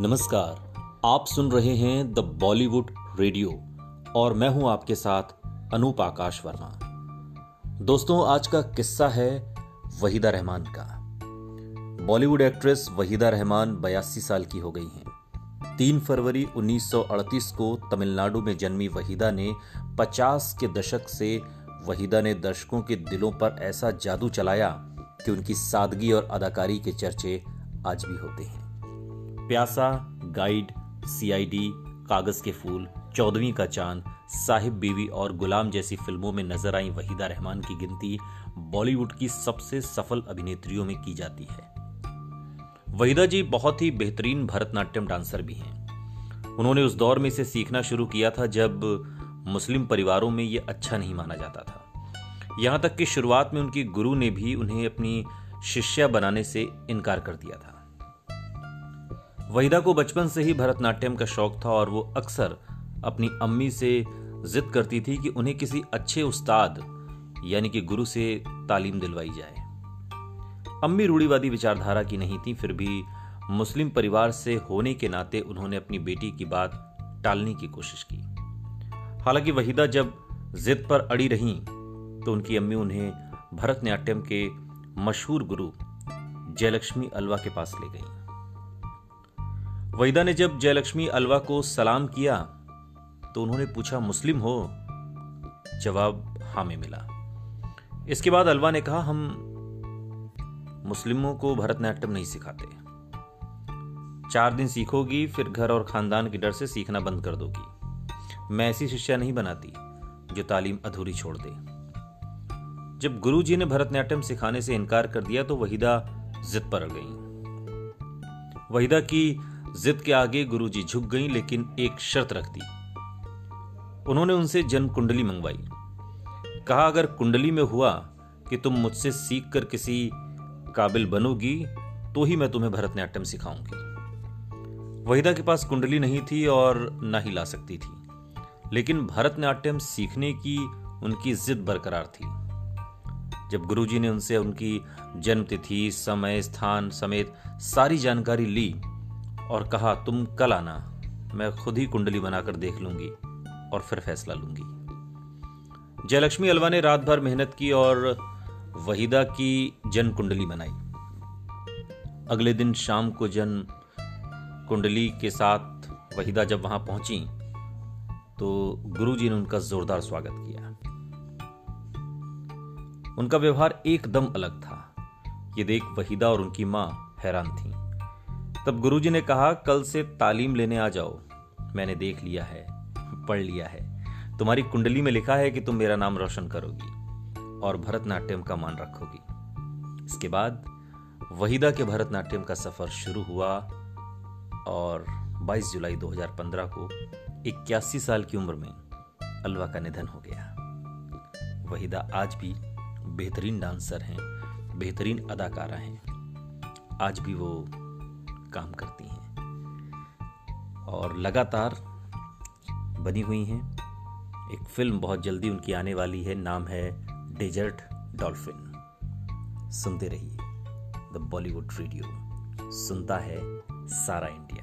नमस्कार, आप सुन रहे हैं द बॉलीवुड रेडियो और मैं हूँ आपके साथ अनूप आकाश वर्मा। दोस्तों, आज का किस्सा है वहीदा रहमान का। बॉलीवुड एक्ट्रेस वहीदा रहमान बयासी साल की हो गई हैं। तीन फरवरी 1938 को तमिलनाडु में जन्मी वहीदा ने 50 के दशक से वहीदा ने दर्शकों के दिलों पर ऐसा जादू चलाया कि उनकी सादगी और अदाकारी के चर्चे आज भी होते हैं। प्यासा, गाइड सीआईडी कागज़ के फूल, चौदहवीं का चाँद, साहिब बीवी और गुलाम जैसी फ़िल्मों में नज़र आई वहीदा रहमान की गिनती बॉलीवुड की सबसे सफल अभिनेत्रियों में की जाती है। वहीदा जी बहुत ही बेहतरीन भरतनाट्यम डांसर भी हैं। उन्होंने उस दौर में इसे सीखना शुरू किया था जब मुस्लिम परिवारों में यह अच्छा नहीं माना जाता था। यहाँ तक कि शुरुआत में उनकी गुरु ने भी उन्हें अपनी शिष्या बनाने से इनकार कर दिया था। वहीदा को बचपन से ही भरतनाट्यम का शौक था और वो अक्सर अपनी अम्मी से जिद करती थी कि उन्हें किसी अच्छे उस्ताद, यानी कि गुरु से तालीम दिलवाई जाए। अम्मी रूढ़ीवादी विचारधारा की नहीं थी, फिर भी मुस्लिम परिवार से होने के नाते उन्होंने अपनी बेटी की बात टालने की कोशिश की। हालाँकि वहीदा जब जिद पर अड़ी रही तो उनकी अम्मी उन्हें भरतनाट्यम के मशहूर गुरु जयलक्ष्मी अलवा के पास ले गई। वहीदा ने जब जयलक्ष्मी अलवा को सलाम किया तो उन्होंने पूछा, मुस्लिम हो? जवाब, हा, में मिला। इसके बाद अलवा ने कहा, हम मुस्लिमों को भरतनाट्यम नहीं सिखाते। चार दिन सीखोगी, फिर घर और खानदान के डर से सीखना बंद कर दोगी। मैं ऐसी शिष्या नहीं बनाती, जो तालीम अधूरी छोड़ दे। जब गुरुजी ने भरतनाट्यम सिखाने से इनकार कर दिया तो वहीदा जिद पर अड़ गई। वहीदा की जिद के आगे गुरुजी झुक गईं, लेकिन एक शर्त रख दी। उन्होंने उनसे जन्म कुंडली मंगवाई। कहा, अगर कुंडली में हुआ कि तुम मुझसे सीख कर किसी काबिल बनोगी तो ही मैं तुम्हें भरतनाट्यम सिखाऊँगी। वहीदा के पास कुंडली नहीं थी और ना ही ला सकती थी। लेकिन भरतनाट्यम सीखने की उनकी जिद बरकरार थी। जब गुरुजी ने उनसे उनकी जन्म तिथि समय, स्थान समेत सारी जानकारी ली और कहा, तुम कल आना, मैं खुद ही कुंडली बनाकर देख लूँगी और फिर फैसला लूँगी। जयलक्ष्मी अलवा ने रात भर मेहनत की और वहीदा की जन कुंडली बनाई। अगले दिन शाम को जन कुंडली के साथ वहीदा जब वहाँ पहुँची तो गुरुजी ने उनका जोरदार स्वागत किया। उनका व्यवहार एकदम अलग था। ये देख वहीदा और उनकी माँ हैरान थी। तब गुरुजी ने कहा, कल से तालीम लेने आ जाओ। मैंने देख लिया है, पढ़ लिया है। तुम्हारी कुंडली में लिखा है कि तुम मेरा नाम रोशन करोगी और भरतनाट्यम का मान रखोगी। इसके बाद वहीदा के भरतनाट्यम का सफ़र शुरू हुआ और 22 जुलाई 2015 को इक्यासी साल की उम्र में अलवा का निधन हो गया। वहीदा आज भी बेहतरीन डांसर हैं, बेहतरीन अदाकारा हैं। आज भी वो काम करती हैं। और लगातार बनी हुई हैं। एक फ़िल्म बहुत जल्दी उनकी आने वाली है, नाम है डेजर्ट डॉल्फिन सुनते रहिए द बॉलीवुड रेडियो सुनता है सारा इंडिया